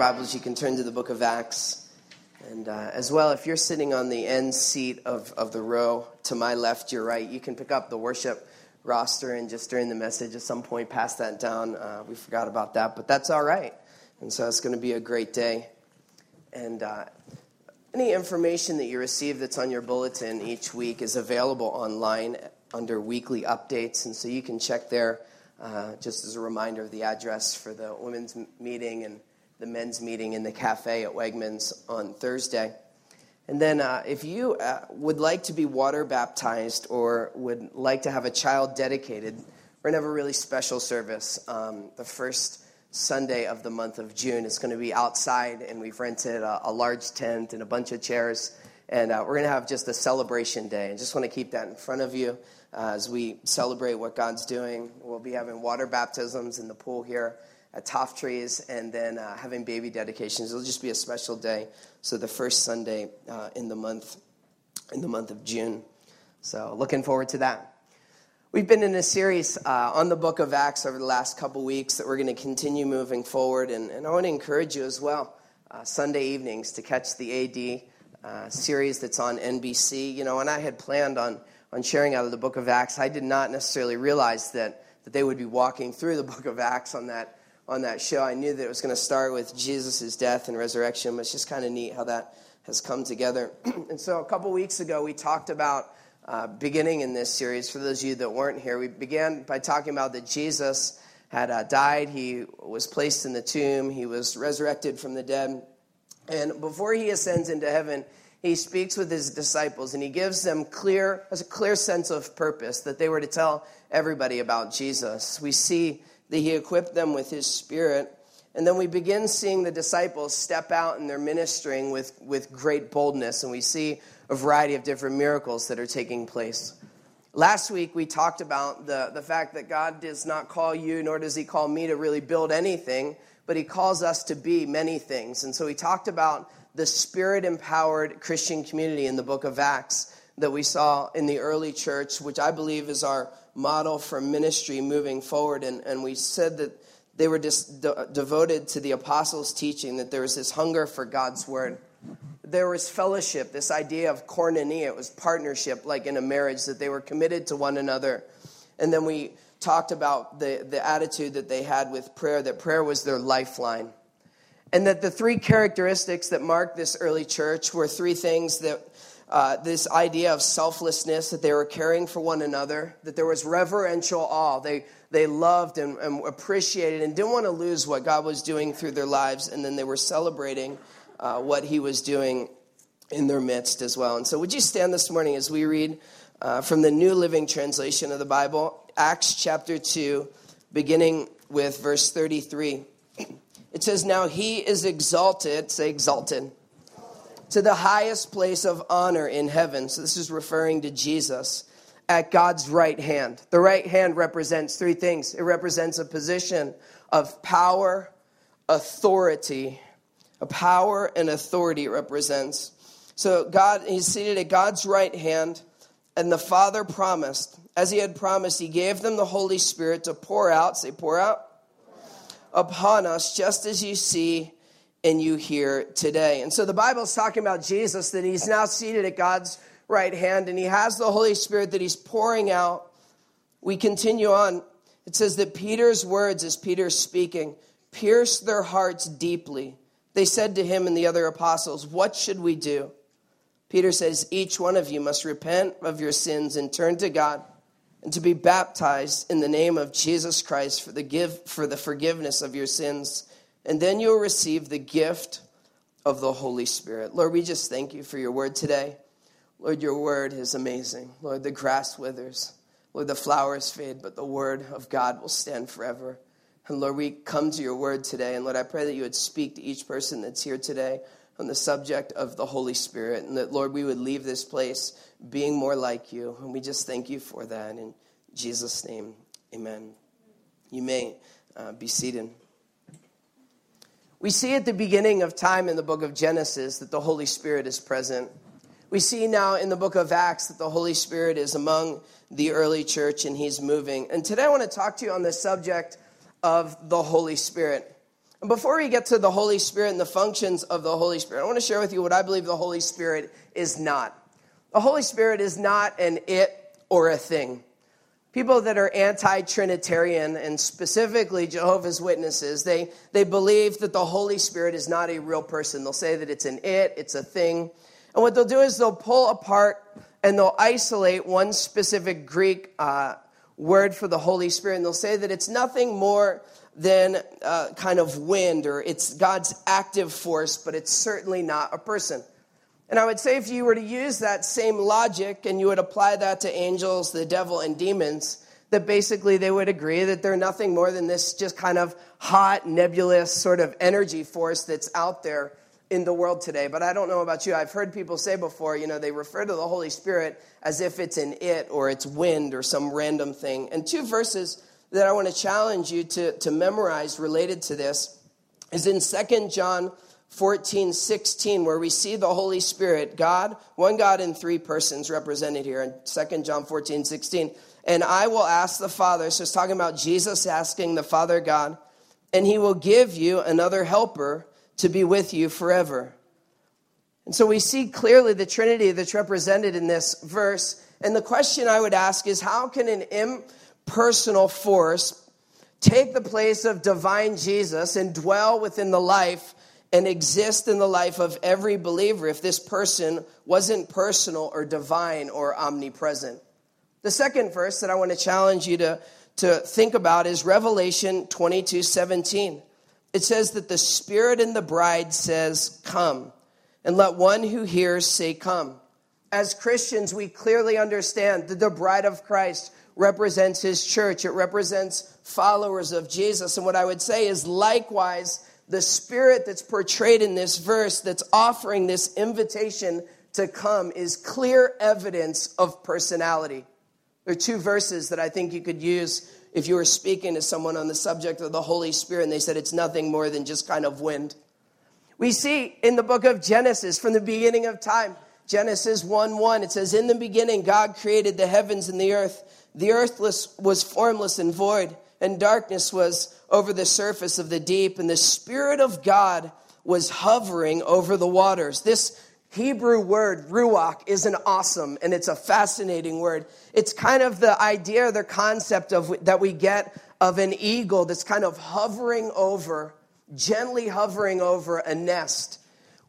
Bibles, you can turn to the book of Acts. And uh, as well, if you're sitting on the end seat of, of the row to my left, your right, you can pick up the worship roster and just during the message at some point pass that down. Uh, we forgot about that, but that's all right. And so it's going to be a great day. And uh, any information that you receive that's on your bulletin each week is available online under weekly updates. And so you can check there uh, just as a reminder of the address for the women's meeting and the men's meeting in the cafe at Wegmans on Thursday. And then, uh, if you uh, would like to be water baptized or would like to have a child dedicated, we're going to have a really special service. Um, the first Sunday of the month of June. It's going to be outside, and we've rented a, a large tent and a bunch of chairs. And uh, we're going to have just a celebration day. I just want to keep that in front of you uh, as we celebrate what God's doing. We'll be having water baptisms in the pool here at Toftrees and then uh, having baby dedications. It'll just be a special day. So the first Sunday uh, in the month in the month of June. So looking forward to that. We've been in a series uh, on the book of Acts over the last couple weeks that we're going to continue moving forward. And, and I want to encourage you as well, uh, Sunday evenings, to catch the AD uh, series that's on NBC. You know, when I had planned on, on sharing out of the book of Acts, I did not necessarily realize that, that they would be walking through the book of Acts on that, on that show. I knew that it was going to start with Jesus' death and resurrection, but it's just kind of neat how that has come together. and so a couple weeks ago, we talked about uh, beginning in this series, for those of you that weren't here, we began by talking about that Jesus had uh, died, he was placed in the tomb, he was resurrected from the dead. And before he ascends into heaven, he speaks with his disciples and he gives them clear a clear sense of purpose that they were to tell everybody about Jesus. We see that he equipped them with his spirit and then we begin seeing the disciples step out and they're ministering with, with great boldness and we see a variety of different miracles that are taking place. Last week, we talked about the, the fact that God does not call you, nor does He call me to really build anything, but He calls us to be many things. And so we talked about the spirit empowered Christian community in the book of Acts that we saw in the early church, which I believe is our model for ministry moving forward. And, and we said that they were just de- devoted to the apostles' teaching, that there was this hunger for God's word there was fellowship, this idea of koinonia. It was partnership, like in a marriage, that they were committed to one another. And then we talked about the, the attitude that they had with prayer, that prayer was their lifeline. And that the three characteristics that marked this early church were three things that uh, this idea of selflessness, that they were caring for one another, that there was reverential awe. They, they loved and, and appreciated and didn't want to lose what God was doing through their lives, and then they were celebrating uh, what he was doing in their midst as well. And so, would you stand this morning as we read uh, from the New Living Translation of the Bible, Acts chapter 2, beginning with verse 33. It says, Now he is exalted, say exalted, to the highest place of honor in heaven. So, this is referring to Jesus at God's right hand. The right hand represents three things it represents a position of power, authority, a power and authority it represents. So God, he's seated at God's right hand, and the Father promised, as he had promised, he gave them the Holy Spirit to pour out, say pour out, upon us, just as you see and you hear today. And so the Bible is talking about Jesus, that he's now seated at God's right hand, and he has the Holy Spirit that he's pouring out. We continue on. It says that Peter's words, as Peter's speaking, pierced their hearts deeply. They said to him and the other apostles, What should we do? Peter says, Each one of you must repent of your sins and turn to God and to be baptized in the name of Jesus Christ for the, give, for the forgiveness of your sins. And then you'll receive the gift of the Holy Spirit. Lord, we just thank you for your word today. Lord, your word is amazing. Lord, the grass withers. Lord, the flowers fade, but the word of God will stand forever. And Lord, we come to your word today. And Lord, I pray that you would speak to each person that's here today on the subject of the Holy Spirit. And that, Lord, we would leave this place being more like you. And we just thank you for that. In Jesus' name, amen. You may uh, be seated. We see at the beginning of time in the book of Genesis that the Holy Spirit is present. We see now in the book of Acts that the Holy Spirit is among the early church and he's moving. And today I want to talk to you on the subject of the Holy Spirit. And before we get to the Holy Spirit and the functions of the Holy Spirit, I want to share with you what I believe the Holy Spirit is not. The Holy Spirit is not an it or a thing. People that are anti Trinitarian and specifically Jehovah's Witnesses, they, they believe that the Holy Spirit is not a real person. They'll say that it's an it, it's a thing. And what they'll do is they'll pull apart and they'll isolate one specific Greek uh, word for the Holy Spirit, and they'll say that it's nothing more than uh, kind of wind or it's God's active force, but it's certainly not a person. And I would say if you were to use that same logic and you would apply that to angels, the devil, and demons, that basically they would agree that they're nothing more than this just kind of hot, nebulous sort of energy force that's out there in the world today. But I don't know about you. I've heard people say before, you know, they refer to the Holy Spirit as if it's an it or it's wind or some random thing. And two verses that I want to challenge you to, to memorize related to this is in Second John 14, 16, where we see the Holy Spirit, God, one God in three persons represented here in Second John 14, 16. And I will ask the Father, so it's talking about Jesus asking the Father God, and he will give you another helper to be with you forever. And so we see clearly the Trinity that's represented in this verse. And the question I would ask is how can an impersonal force take the place of divine Jesus and dwell within the life and exist in the life of every believer if this person wasn't personal or divine or omnipresent? The second verse that I want to challenge you to, to think about is Revelation 22 17 it says that the Spirit and the bride says, Come. And let one who hears say, Come. As Christians, we clearly understand that the bride of Christ represents his church, it represents followers of Jesus. And what I would say is, likewise, the Spirit that's portrayed in this verse that's offering this invitation to come is clear evidence of personality. There are two verses that I think you could use if you were speaking to someone on the subject of the Holy Spirit and they said it's nothing more than just kind of wind. We see in the book of Genesis from the beginning of time, Genesis 1 1, it says, In the beginning, God created the heavens and the earth. The earth was formless and void, and darkness was over the surface of the deep, and the Spirit of God was hovering over the waters. This Hebrew word, ruach, is an awesome and it's a fascinating word. It's kind of the idea, or the concept of that we get of an eagle that's kind of hovering over, gently hovering over a nest,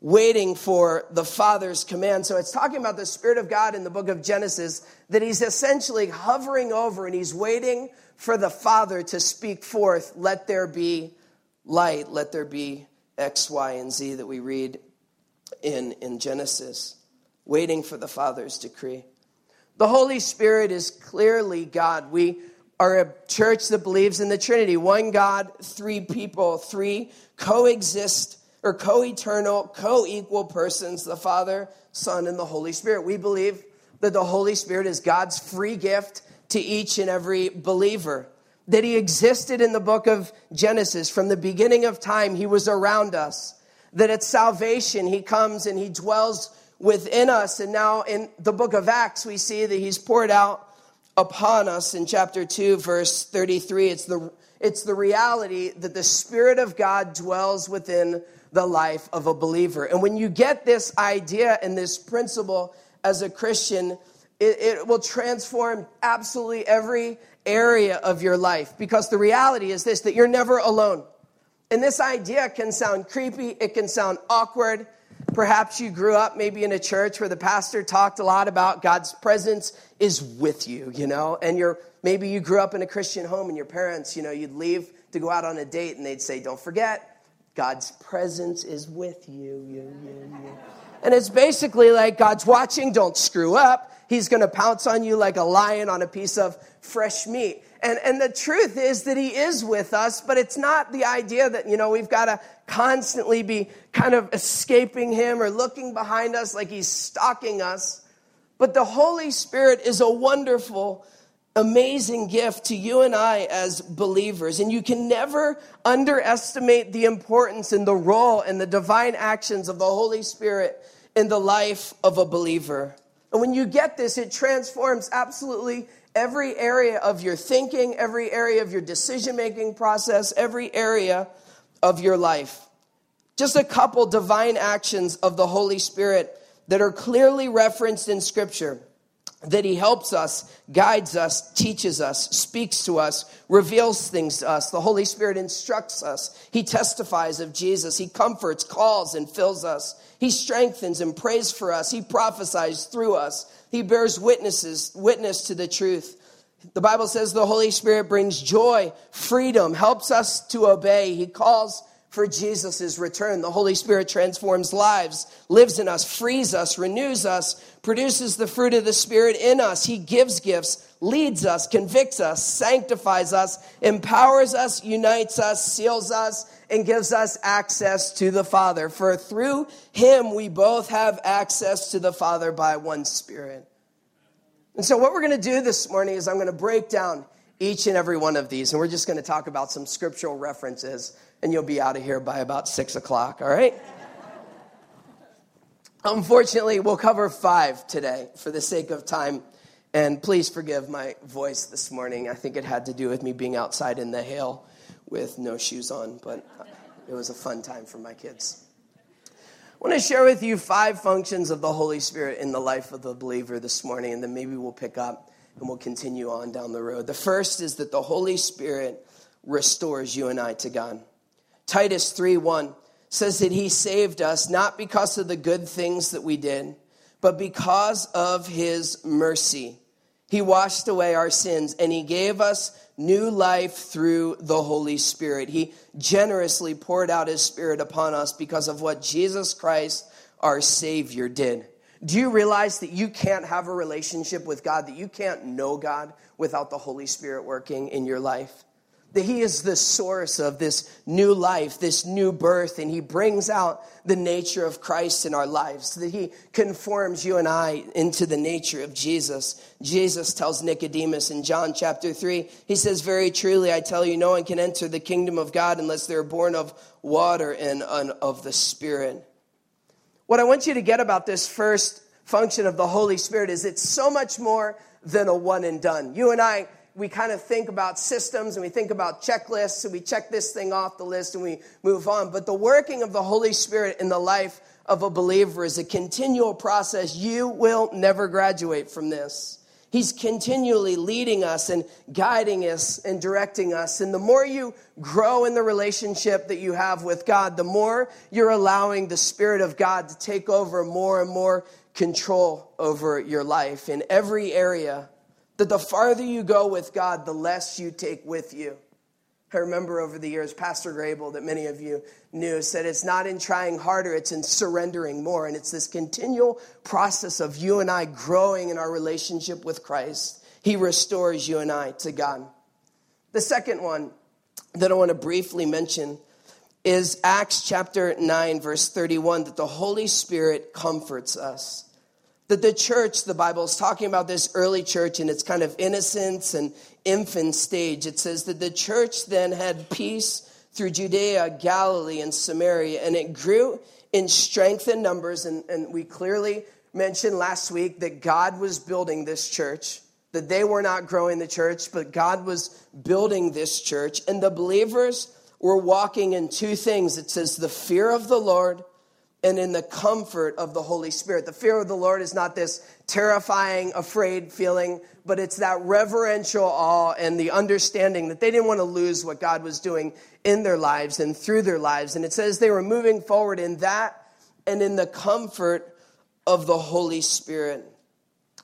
waiting for the Father's command. So it's talking about the Spirit of God in the book of Genesis that he's essentially hovering over and he's waiting for the Father to speak forth, let there be light, let there be X, Y, and Z that we read in, in Genesis, waiting for the Father's decree. The Holy Spirit is clearly God. We are a church that believes in the Trinity one God, three people, three coexist or co eternal, co equal persons the Father, Son, and the Holy Spirit. We believe that the Holy Spirit is God's free gift to each and every believer. That He existed in the book of Genesis. From the beginning of time, He was around us that at salvation he comes and he dwells within us. And now in the book of Acts, we see that he's poured out upon us in chapter 2, verse 33. It's the, it's the reality that the Spirit of God dwells within the life of a believer. And when you get this idea and this principle as a Christian, it, it will transform absolutely every area of your life because the reality is this that you're never alone. And this idea can sound creepy, it can sound awkward. Perhaps you grew up maybe in a church where the pastor talked a lot about God's presence is with you, you know, and you're maybe you grew up in a Christian home and your parents, you know, you'd leave to go out on a date and they'd say, Don't forget, God's presence is with you. you, you, you. And it's basically like God's watching, don't screw up. He's going to pounce on you like a lion on a piece of fresh meat. And, and the truth is that he is with us, but it's not the idea that, you know, we've got to constantly be kind of escaping him or looking behind us like he's stalking us. But the Holy Spirit is a wonderful, amazing gift to you and I as believers. And you can never underestimate the importance and the role and the divine actions of the Holy Spirit in the life of a believer. And when you get this, it transforms absolutely every area of your thinking, every area of your decision making process, every area of your life. Just a couple divine actions of the Holy Spirit that are clearly referenced in Scripture that he helps us, guides us, teaches us, speaks to us, reveals things to us. The Holy Spirit instructs us. He testifies of Jesus. He comforts, calls, and fills us. He strengthens and prays for us. He prophesies through us. He bears witnesses, witness to the truth. The Bible says the Holy Spirit brings joy, freedom, helps us to obey. He calls for Jesus' return. The Holy Spirit transforms lives, lives in us, frees us, renews us, produces the fruit of the Spirit in us. He gives gifts, leads us, convicts us, sanctifies us, empowers us, unites us, seals us, and gives us access to the Father. For through Him we both have access to the Father by one Spirit. And so, what we're going to do this morning is I'm going to break down each and every one of these, and we're just going to talk about some scriptural references and you'll be out of here by about six o'clock, all right? Unfortunately, we'll cover five today for the sake of time. And please forgive my voice this morning. I think it had to do with me being outside in the hail with no shoes on, but it was a fun time for my kids. I want to share with you five functions of the Holy Spirit in the life of the believer this morning, and then maybe we'll pick up and we'll continue on down the road. The first is that the Holy Spirit restores you and I to God. Titus 3 1 says that he saved us not because of the good things that we did, but because of his mercy. He washed away our sins and he gave us new life through the Holy Spirit. He generously poured out his Spirit upon us because of what Jesus Christ, our Savior, did. Do you realize that you can't have a relationship with God, that you can't know God without the Holy Spirit working in your life? That he is the source of this new life, this new birth, and he brings out the nature of Christ in our lives, that he conforms you and I into the nature of Jesus. Jesus tells Nicodemus in John chapter 3, he says, Very truly, I tell you, no one can enter the kingdom of God unless they're born of water and of the Spirit. What I want you to get about this first function of the Holy Spirit is it's so much more than a one and done. You and I we kind of think about systems and we think about checklists and we check this thing off the list and we move on. But the working of the Holy Spirit in the life of a believer is a continual process. You will never graduate from this. He's continually leading us and guiding us and directing us. And the more you grow in the relationship that you have with God, the more you're allowing the Spirit of God to take over more and more control over your life in every area that the farther you go with God, the less you take with you. I remember over the years, Pastor Grable, that many of you knew, said it's not in trying harder, it's in surrendering more. And it's this continual process of you and I growing in our relationship with Christ. He restores you and I to God. The second one that I want to briefly mention is Acts chapter 9, verse 31, that the Holy Spirit comforts us that the church, the Bible is talking about this early church in its kind of innocence and infant stage. It says that the church then had peace through Judea, Galilee, and Samaria, and it grew in strength and numbers. And, and we clearly mentioned last week that God was building this church, that they were not growing the church, but God was building this church. And the believers were walking in two things it says the fear of the Lord and in the comfort of the Holy Spirit. The fear of the Lord is not this terrifying, afraid feeling, but it's that reverential awe and the understanding that they didn't want to lose what God was doing in their lives and through their lives. And it says they were moving forward in that and in the comfort of the Holy Spirit.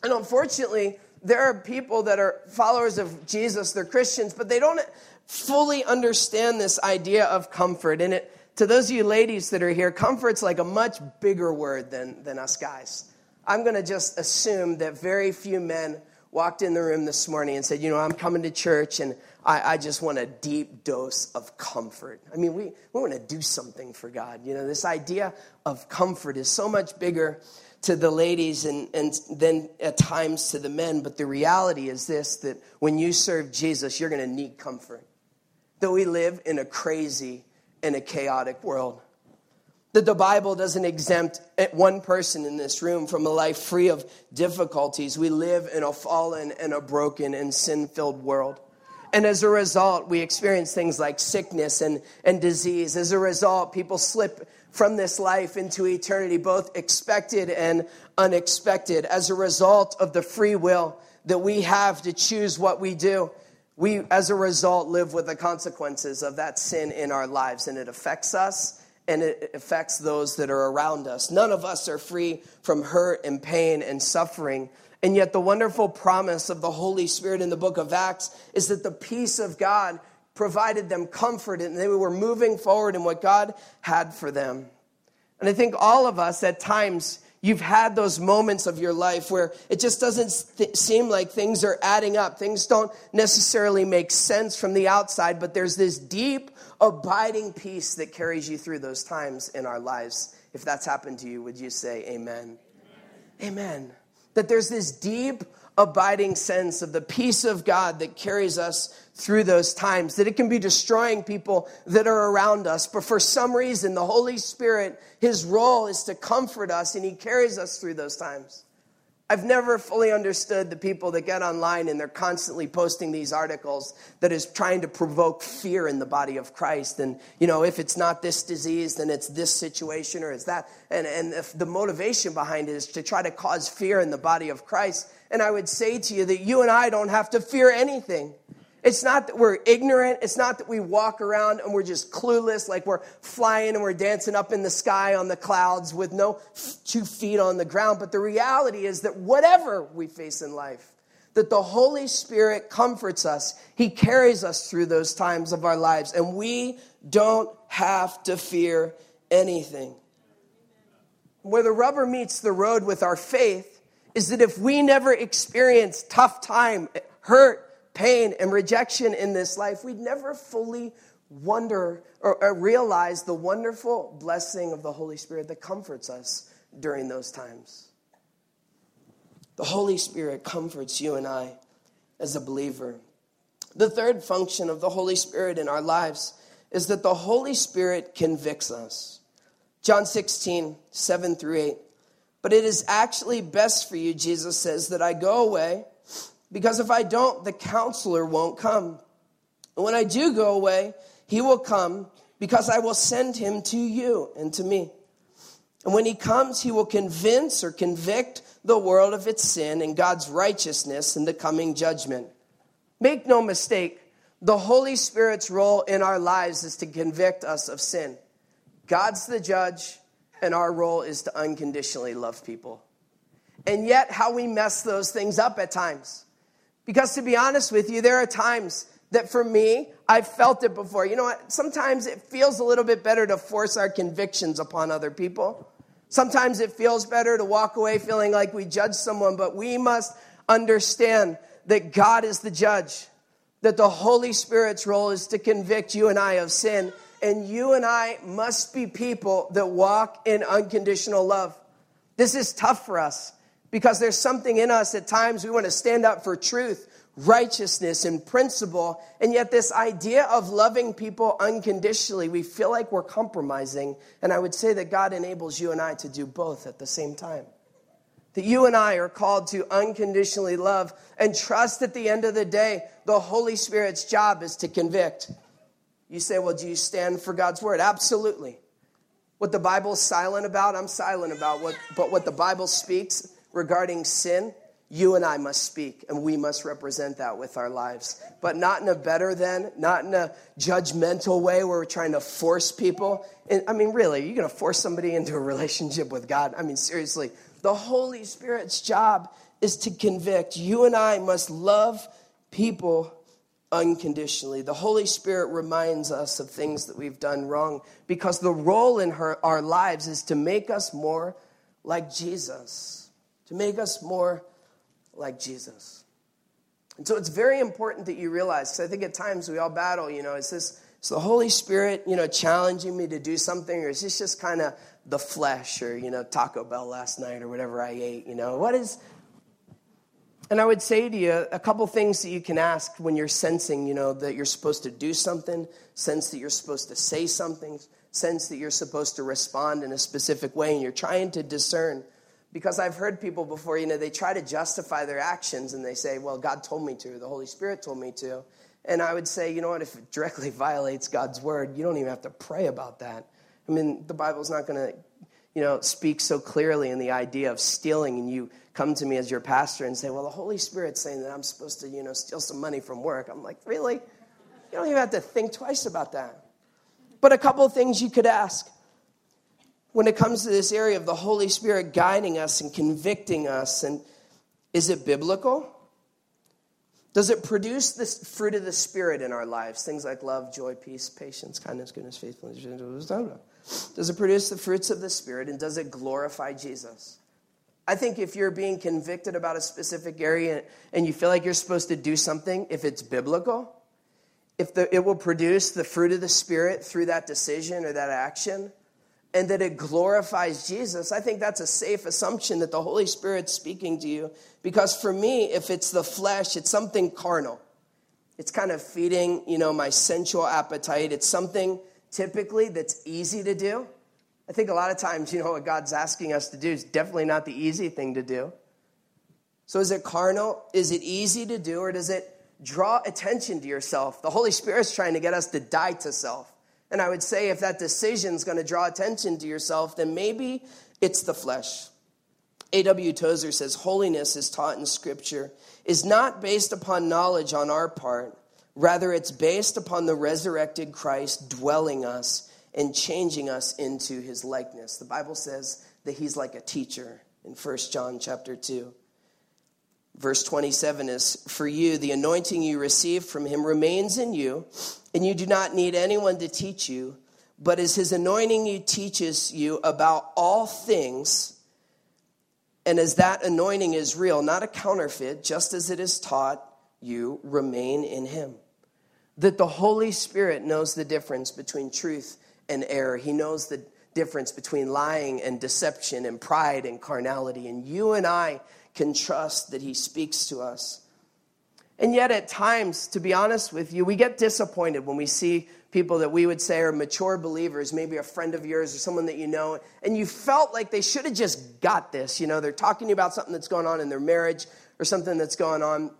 And unfortunately, there are people that are followers of Jesus, they're Christians, but they don't fully understand this idea of comfort. And it to those of you ladies that are here, comfort's like a much bigger word than, than us guys. I'm going to just assume that very few men walked in the room this morning and said, You know, I'm coming to church and I, I just want a deep dose of comfort. I mean, we, we want to do something for God. You know, this idea of comfort is so much bigger to the ladies and, and then at times to the men. But the reality is this that when you serve Jesus, you're going to need comfort. Though we live in a crazy, in a chaotic world. That the Bible doesn't exempt one person in this room from a life free of difficulties. We live in a fallen and a broken and sin filled world. And as a result, we experience things like sickness and, and disease. As a result, people slip from this life into eternity, both expected and unexpected. As a result of the free will that we have to choose what we do, we, as a result, live with the consequences of that sin in our lives, and it affects us and it affects those that are around us. None of us are free from hurt and pain and suffering. And yet, the wonderful promise of the Holy Spirit in the book of Acts is that the peace of God provided them comfort and they were moving forward in what God had for them. And I think all of us at times You've had those moments of your life where it just doesn't th- seem like things are adding up. Things don't necessarily make sense from the outside, but there's this deep, abiding peace that carries you through those times in our lives. If that's happened to you, would you say amen? Amen. amen. That there's this deep, abiding sense of the peace of God that carries us through those times, that it can be destroying people that are around us. But for some reason, the Holy Spirit, His role is to comfort us and He carries us through those times. I've never fully understood the people that get online and they're constantly posting these articles that is trying to provoke fear in the body of Christ. And, you know, if it's not this disease, then it's this situation or it's that. And, and if the motivation behind it is to try to cause fear in the body of Christ. And I would say to you that you and I don't have to fear anything. It's not that we're ignorant. It's not that we walk around and we're just clueless, like we're flying and we're dancing up in the sky on the clouds with no two feet on the ground. But the reality is that whatever we face in life, that the Holy Spirit comforts us. He carries us through those times of our lives, and we don't have to fear anything. Where the rubber meets the road with our faith is that if we never experience tough time, hurt, pain, and rejection in this life, we'd never fully wonder or, or realize the wonderful blessing of the Holy Spirit that comforts us during those times. The Holy Spirit comforts you and I as a believer. The third function of the Holy Spirit in our lives is that the Holy Spirit convicts us. John 16, 7 through 8. But it is actually best for you, Jesus says, that I go away, because if I don't, the counselor won't come. And when I do go away, he will come, because I will send him to you and to me. And when he comes, he will convince or convict the world of its sin and God's righteousness in the coming judgment. Make no mistake, the Holy Spirit's role in our lives is to convict us of sin. God's the judge, and our role is to unconditionally love people. And yet, how we mess those things up at times. Because to be honest with you, there are times that for me, I've felt it before. You know what? Sometimes it feels a little bit better to force our convictions upon other people. Sometimes it feels better to walk away feeling like we judge someone, but we must understand that God is the judge, that the Holy Spirit's role is to convict you and I of sin and you and I must be people that walk in unconditional love. This is tough for us because there's something in us at times we want to stand up for truth, righteousness, and principle. And yet, this idea of loving people unconditionally, we feel like we're compromising. And I would say that God enables you and I to do both at the same time. That you and I are called to unconditionally love and trust at the end of the day, the Holy Spirit's job is to convict. You say, well, do you stand for God's word? Absolutely. What the Bible's silent about, I'm silent about. What, but what the Bible speaks regarding sin, you and I must speak, and we must represent that with our lives. But not in a better than, not in a judgmental way where we're trying to force people. And, I mean, really, you're going to force somebody into a relationship with God? I mean, seriously. The Holy Spirit's job is to convict. You and I must love people unconditionally. The Holy Spirit reminds us of things that we've done wrong because the role in her, our lives is to make us more like Jesus, to make us more like Jesus. And so it's very important that you realize, because I think at times we all battle, you know, is this is the Holy Spirit, you know, challenging me to do something, or is this just kind of the flesh, or, you know, Taco Bell last night, or whatever I ate, you know? What is, and I would say to you a couple things that you can ask when you're sensing, you know, that you're supposed to do something, sense that you're supposed to say something, sense that you're supposed to respond in a specific way, and you're trying to discern. Because I've heard people before, you know, they try to justify their actions and they say, well, God told me to, the Holy Spirit told me to. And I would say, you know what, if it directly violates God's word, you don't even have to pray about that. I mean, the Bible's not going to, you know, speak so clearly in the idea of stealing and you come to me as your pastor and say, well, the Holy Spirit's saying that I'm supposed to, you know, steal some money from work. I'm like, really? You don't even have to think twice about that. But a couple of things you could ask when it comes to this area of the Holy Spirit guiding us and convicting us, and is it biblical? Does it produce the fruit of the Spirit in our lives? Things like love, joy, peace, patience, kindness, goodness, faithfulness. Does it produce the fruits of the Spirit and does it glorify Jesus? I think if you're being convicted about a specific area and you feel like you're supposed to do something, if it's biblical, if the, it will produce the fruit of the Spirit through that decision or that action, and that it glorifies Jesus, I think that's a safe assumption that the Holy Spirit's speaking to you. Because for me, if it's the flesh, it's something carnal. It's kind of feeding, you know, my sensual appetite. It's something typically that's easy to do. I think a lot of times, you know, what God's asking us to do is definitely not the easy thing to do. So is it carnal? Is it easy to do, or does it draw attention to yourself. The Holy Spirit's trying to get us to die to self. And I would say if that decision is going to draw attention to yourself, then maybe it's the flesh. A.W. Tozer says holiness is taught in Scripture is not based upon knowledge on our part. Rather, it's based upon the resurrected Christ dwelling us and changing us into his likeness. The Bible says that he's like a teacher in 1 John chapter 2. Verse 27 is For you, the anointing you received from him remains in you, and you do not need anyone to teach you, but as his anointing you teaches you about all things, and as that anointing is real, not a counterfeit, just as it is taught you, remain in him. That the Holy Spirit knows the difference between truth and error. He knows the difference between lying and deception and pride and carnality. And you and I can trust that He speaks to us. And yet, at times, to be honest with you, we get disappointed when we see people that we would say are mature believers, maybe a friend of yours or someone that you know, and you felt like they should have just got this. You know, they're talking to you about something that's going on in their marriage or something that's going on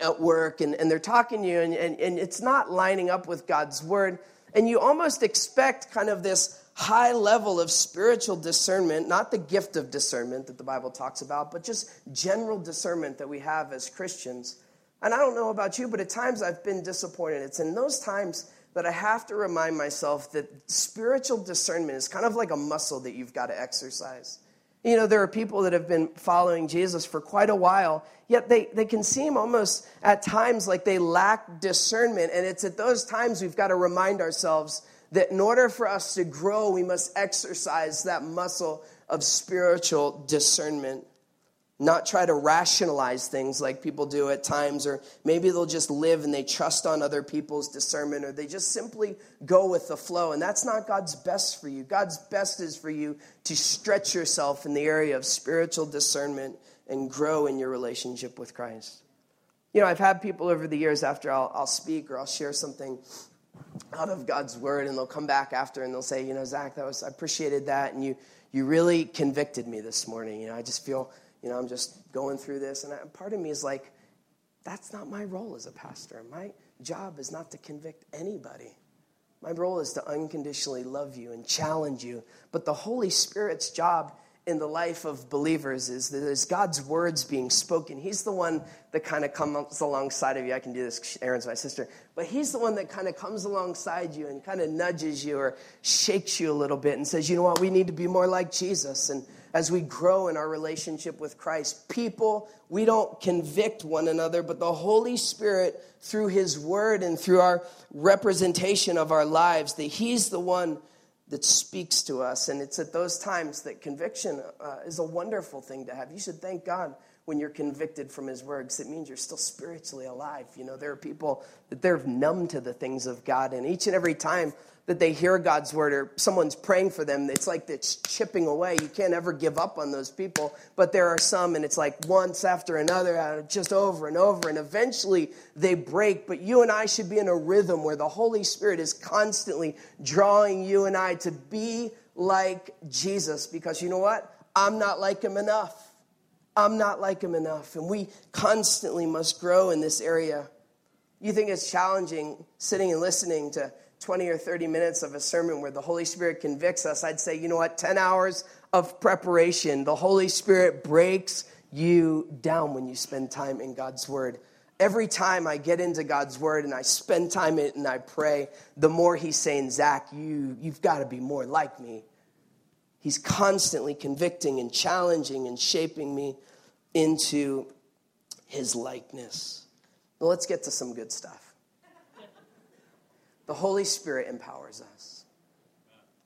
at work, and, and they're talking to you, and, and, and it's not lining up with God's word. And you almost expect kind of this high level of spiritual discernment, not the gift of discernment that the Bible talks about, but just general discernment that we have as Christians. And I don't know about you, but at times I've been disappointed. It's in those times that I have to remind myself that spiritual discernment is kind of like a muscle that you've got to exercise. You know, there are people that have been following Jesus for quite a while, yet they, they can seem almost at times like they lack discernment. And it's at those times we've got to remind ourselves that in order for us to grow, we must exercise that muscle of spiritual discernment. Not try to rationalize things like people do at times, or maybe they'll just live and they trust on other people's discernment, or they just simply go with the flow. And that's not God's best for you. God's best is for you to stretch yourself in the area of spiritual discernment and grow in your relationship with Christ. You know, I've had people over the years after I'll, I'll speak or I'll share something out of God's word, and they'll come back after and they'll say, you know, Zach, that was I appreciated that, and you you really convicted me this morning. You know, I just feel, you know, I'm just going through this, and I, part of me is like, that's not my role as a pastor. My job is not to convict anybody. My role is to unconditionally love you and challenge you. But the Holy Spirit's job in the life of believers is that as God's words being spoken, He's the one that kind of comes alongside of you. I can do this, Aaron's my sister, but He's the one that kind of comes alongside you and kind of nudges you or shakes you a little bit and says, you know what, we need to be more like Jesus. And as we grow in our relationship with Christ, people, we don't convict one another, but the Holy Spirit, through His word and through our representation of our lives, that He's the one that speaks to us. And it's at those times that conviction uh, is a wonderful thing to have. You should thank God when you're convicted from his word because it means you're still spiritually alive. You know, there are people that they're numb to the things of God. And each and every time that they hear God's word or someone's praying for them, it's like it's chipping away. You can't ever give up on those people. But there are some, and it's like once after another, uh, just over and over, and eventually they break. But you and I should be in a rhythm where the Holy Spirit is constantly drawing you and I to be like Jesus because you know what? I'm not like him enough. I'm not like him enough. And we constantly must grow in this area You think it's challenging sitting and listening to 20 or 30 minutes of a sermon where the Holy Spirit convicts us? I'd say, you know what? 10 hours of preparation. The Holy Spirit breaks you down when you spend time in God's Word. Every time I get into God's Word and I spend time in it and I pray, the more He's saying, Zach, you, you've got to be more like me. He's constantly convicting and challenging and shaping me into His likeness. Well, let's get to some good stuff. The Holy Spirit empowers us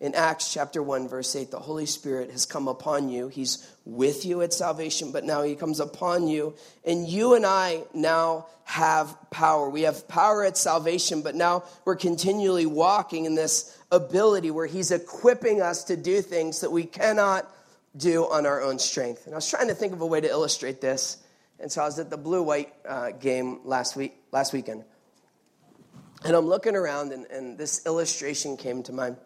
in Acts chapter 1, verse 8, the Holy Spirit has come upon you. He's with you at salvation, but now he comes upon you. And you and I now have power. We have power at salvation, but now we're continually walking in this ability where he's equipping us to do things that we cannot do on our own strength. And I was trying to think of a way to illustrate this. And so I was at the blue white uh, game last week, last weekend. And I'm looking around, and, and this illustration came to mind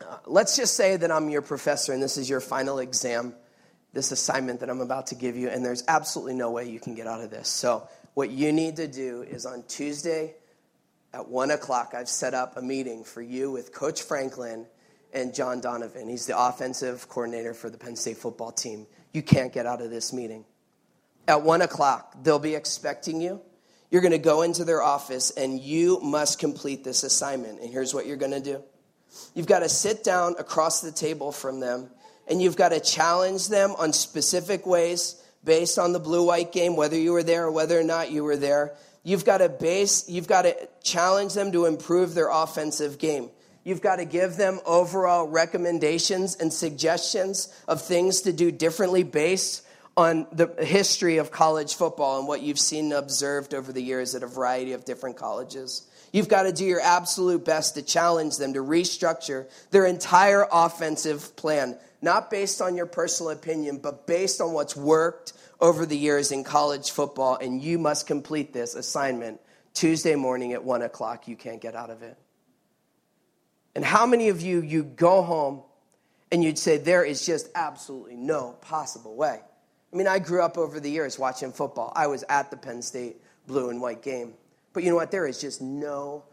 uh, let's just say that I'm your professor and this is your final exam, this assignment that I'm about to give you, and there's absolutely no way you can get out of this. So, what you need to do is on Tuesday at 1 o'clock, I've set up a meeting for you with Coach Franklin and John Donovan. He's the offensive coordinator for the Penn State football team. You can't get out of this meeting. At 1 o'clock, they'll be expecting you. You're going to go into their office and you must complete this assignment. And here's what you're going to do You've got to sit down across the table from them and you've got to challenge them on specific ways based on the blue white game, whether you were there or whether or not you were there. You've got to base, you've got to challenge them to improve their offensive game. You've got to give them overall recommendations and suggestions of things to do differently based on the history of college football and what you've seen and observed over the years at a variety of different colleges. You've got to do your absolute best to challenge them to restructure their entire offensive plan, not based on your personal opinion, but based on what's worked over the years in college football. And you must complete this assignment Tuesday morning at 1 o'clock. You can't get out of it. And how many of you, you go home and you'd say, there is just absolutely no possible way? I mean, I grew up over the years watching football. I was at the Penn State blue and white game. But you know what? There is just no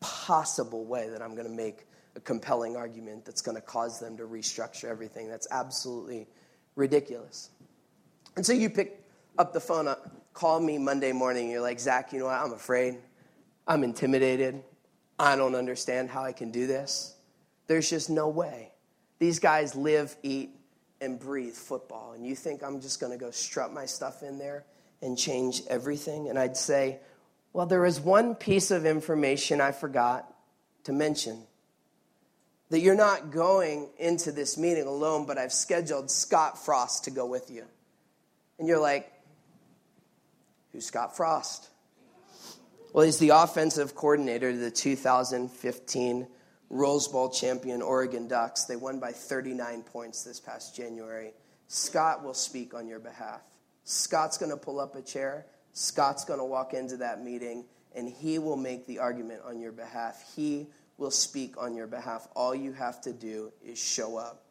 possible way that I'm going to make a compelling argument that's going to cause them to restructure everything. That's absolutely ridiculous. And so you pick up the phone, uh, call me Monday morning. You're like, Zach, you know what? I'm afraid. I'm intimidated. I don't understand how I can do this. There's just no way. These guys live, eat, and breathe football. And you think I'm just going to go strut my stuff in there and change everything? And I'd say, well, there is one piece of information I forgot to mention that you're not going into this meeting alone, but I've scheduled Scott Frost to go with you. And you're like, who's Scott Frost? Well, he's the offensive coordinator of the 2015 Rose Bowl champion Oregon Ducks. They won by 39 points this past January. Scott will speak on your behalf. Scott's going to pull up a chair Scott's going to walk into that meeting and he will make the argument on your behalf. He will speak on your behalf. All you have to do is show up.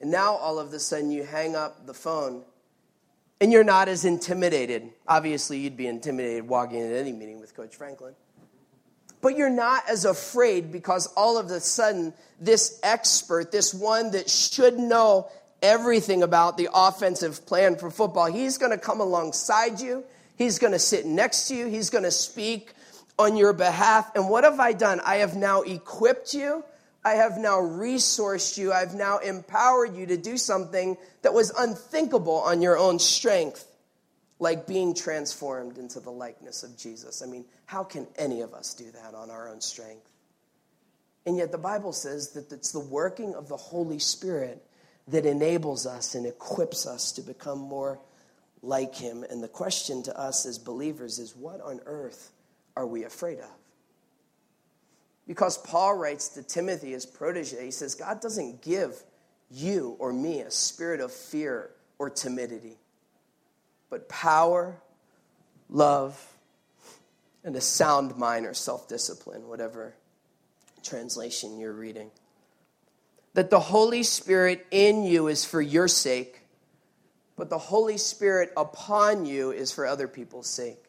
And now all of a sudden you hang up the phone and you're not as intimidated. Obviously, you'd be intimidated walking into any meeting with Coach Franklin. But you're not as afraid because all of a sudden, this expert, this one that should know everything about the offensive plan for football. He's going to come alongside you, he's going to sit next to you, he's going to speak on your behalf. And what have I done? I have now equipped you. I have now resourced you. I've now empowered you to do something that was unthinkable on your own strength, like being transformed into the likeness of Jesus. I mean, how can any of us do that on our own strength? And yet, the Bible says that it's the working of the Holy Spirit that enables us and equips us to become more like him. And the question to us as believers is what on earth are we afraid of? Because Paul writes to Timothy, his protege, he says, God doesn't give you or me a spirit of fear or timidity, but power, love, and a sound mind or self discipline, whatever translation you're reading that the Holy Spirit in you is for your sake, but the Holy Spirit upon you is for other people's sake.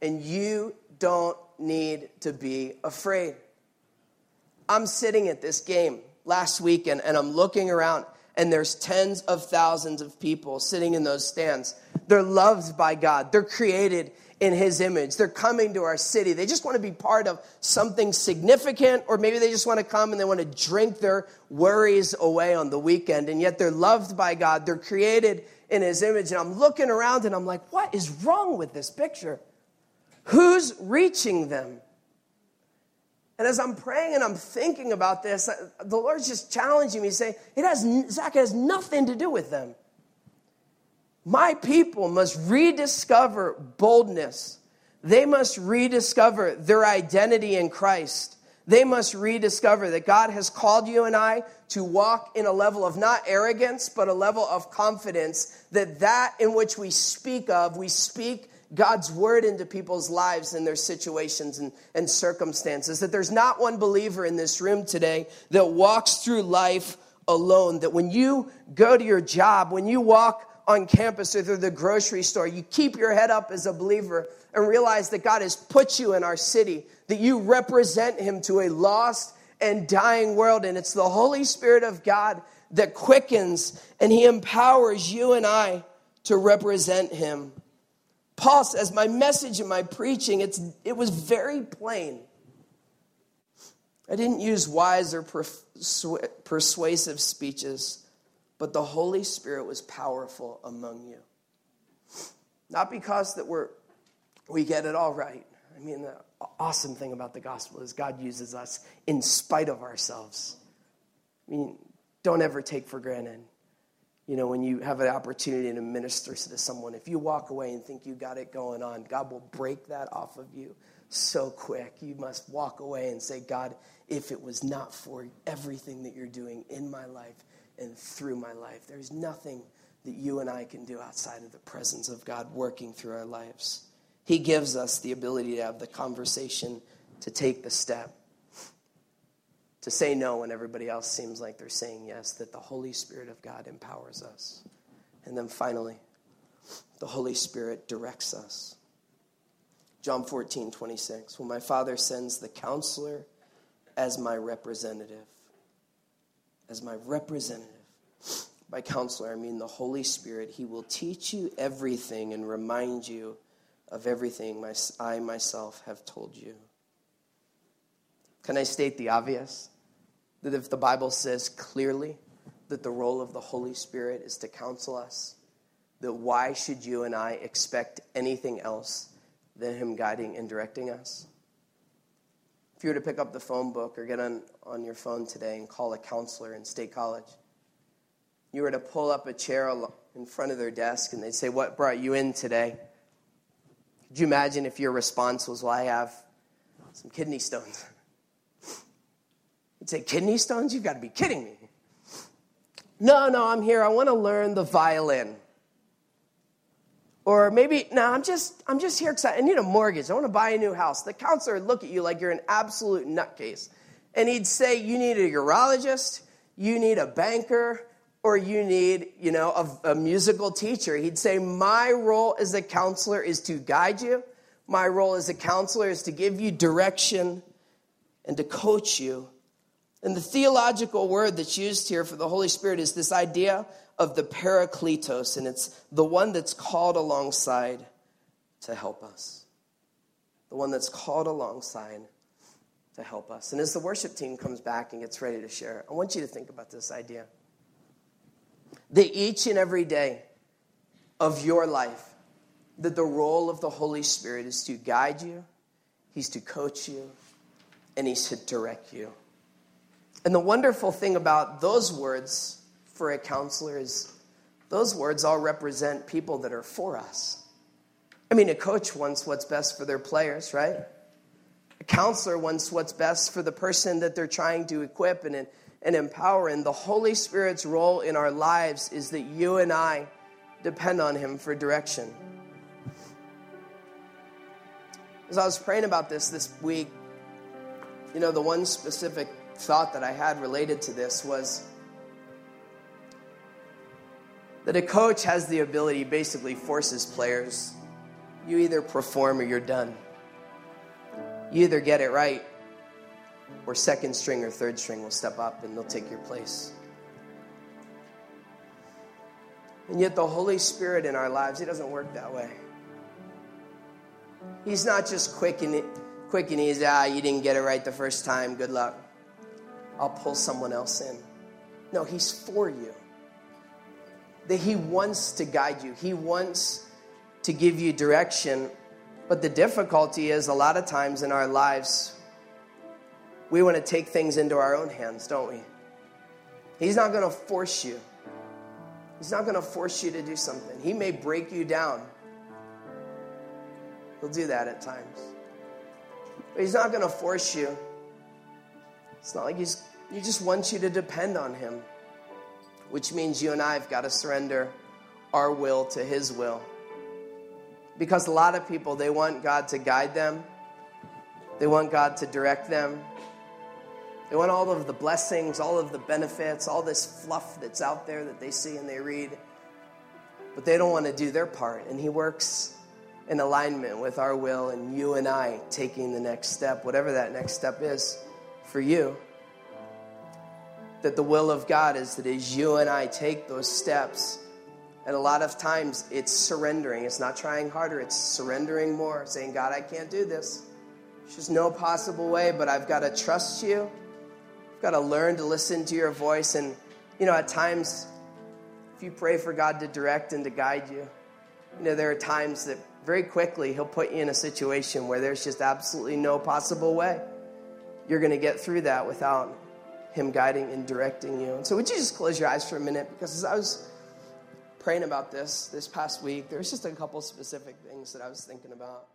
and you don't need to be afraid. I'm sitting at this game last weekend and I'm looking around and there's tens of thousands of people sitting in those stands. They're loved by God. They're created in his image. They're coming to our city. They just want to be part of something significant, or maybe they just want to come and they want to drink their worries away on the weekend. And yet they're loved by God. They're created in his image. And I'm looking around and I'm like, what is wrong with this picture? Who's reaching them? And as I'm praying and I'm thinking about this, the Lord's just challenging me, saying, It has Zach, it has nothing to do with them. My people must rediscover boldness. They must rediscover their identity in Christ. They must rediscover that God has called you and I to walk in a level of not arrogance, but a level of confidence that that in which we speak of, we speak God's word into people's lives and their situations and, and circumstances. That there's not one believer in this room today that walks through life alone. That when you go to your job, when you walk on campus or through the grocery store, you keep your head up as a believer and realize that God has put you in our city, that you represent Him to a lost and dying world. And it's the Holy Spirit of God that quickens and He empowers you and I to represent Him. Paul says, My message and my preaching, it's, it was very plain. I didn't use wise or persu- persuasive speeches, but the Holy Spirit was powerful among you. Not because that we're, we get it all right. I mean, the awesome thing about the gospel is God uses us in spite of ourselves. I mean, don't ever take for granted you know, when you have an opportunity to minister to someone, if you walk away and think you got it going on, God will break that off of you so quick. You must walk away and say, God, if it was not for everything that you're doing in my life and through my life, there's nothing that you and I can do outside of the presence of God working through our lives. He gives us the ability to have the conversation, to take the step to say no when everybody else seems like they're saying yes, that the Holy Spirit of God empowers us. And then finally, the Holy Spirit directs us. John 14, 26. When my Father sends the counselor as my representative, as my representative. By counselor, I mean the Holy Spirit. He will teach you everything and remind you of everything my, I myself have told you. Can I state the obvious? that if the Bible says clearly that the role of the Holy Spirit is to counsel us, that why should you and I expect anything else than Him guiding and directing us? You were to pick up the phone book or get on, on your phone today and call a counselor in State College, you were to pull up a chair in front of their desk and they'd say, What brought you in today? Could you imagine if your response was, Well, I have some kidney stones? You'd say, Kidney stones? You've got to be kidding me. No, no, I'm here. I want to learn the violin. Or maybe, no, I'm just, I'm just here because I need a mortgage. I want to buy a new house. The counselor would look at you like you're an absolute nutcase. And he'd say, you need a urologist, you need a banker, or you need, you know, a, a musical teacher. He'd say, my role as a counselor is to guide you. My role as a counselor is to give you direction and to coach you and the theological word that's used here for the Holy Spirit is this idea of the parakletos, and it's the one that's called alongside to help us. The one that's called alongside to help us. And as the worship team comes back and gets ready to share, I want you to think about this idea that each and every day of your life, that the role of the Holy Spirit is to guide you, He's to coach you, and He's to direct you. And the wonderful thing about those words for a counselor is those words all represent people that are for us. I mean, a coach wants what's best for their players, right? A counselor wants what's best for the person that they're trying to equip and, and empower. And the Holy Spirit's role in our lives is that you and I depend on Him for direction. As I was praying about this this week, you know, the one specific thought that I had related to this was that a coach has the ability, basically forces players, you either perform or you're done. You either get it right, or second string or third string will step up and they'll take your place. And yet, the Holy Spirit in our lives, He doesn't work that way. He's not just quick and, quick and easy, ah, you didn't get it right the first time, good luck. I'll pull someone else in. No, He's for you. That He wants to guide you, He wants to give you direction. But the difficulty is a lot of times in our lives, we want to take things into our own hands, don't we? He's not going to force you. He's not going to force you to do something. He may break you down. He'll do that at times. But he's not going to force you. It's not like he's he just wants you to depend on him. Which means you and I have got to surrender our will to his will. Because a lot of people they want God to guide them. They want God to direct them. They want all of the blessings, all of the benefits, all this fluff that's out there that they see and they read. But they don't want to do their part. And He works in alignment with our will and you and I taking the next step, whatever that next step is for you. That the will of God is that as you and I take those steps, and a lot of times it's surrendering. It's not trying harder, it's surrendering more, saying, God, I can't do this. There's just no possible way, but I've got to trust you I've got to learn to listen to your voice. And, you know, at times, if you pray for God to direct and to guide you, you know, there are times that very quickly He'll put you in a situation where there's just absolutely no possible way you're going to get through that without Him guiding and directing you. And so, would you just close your eyes for a minute? Because as I was praying about this this past week, there's just a couple specific things that I was thinking about.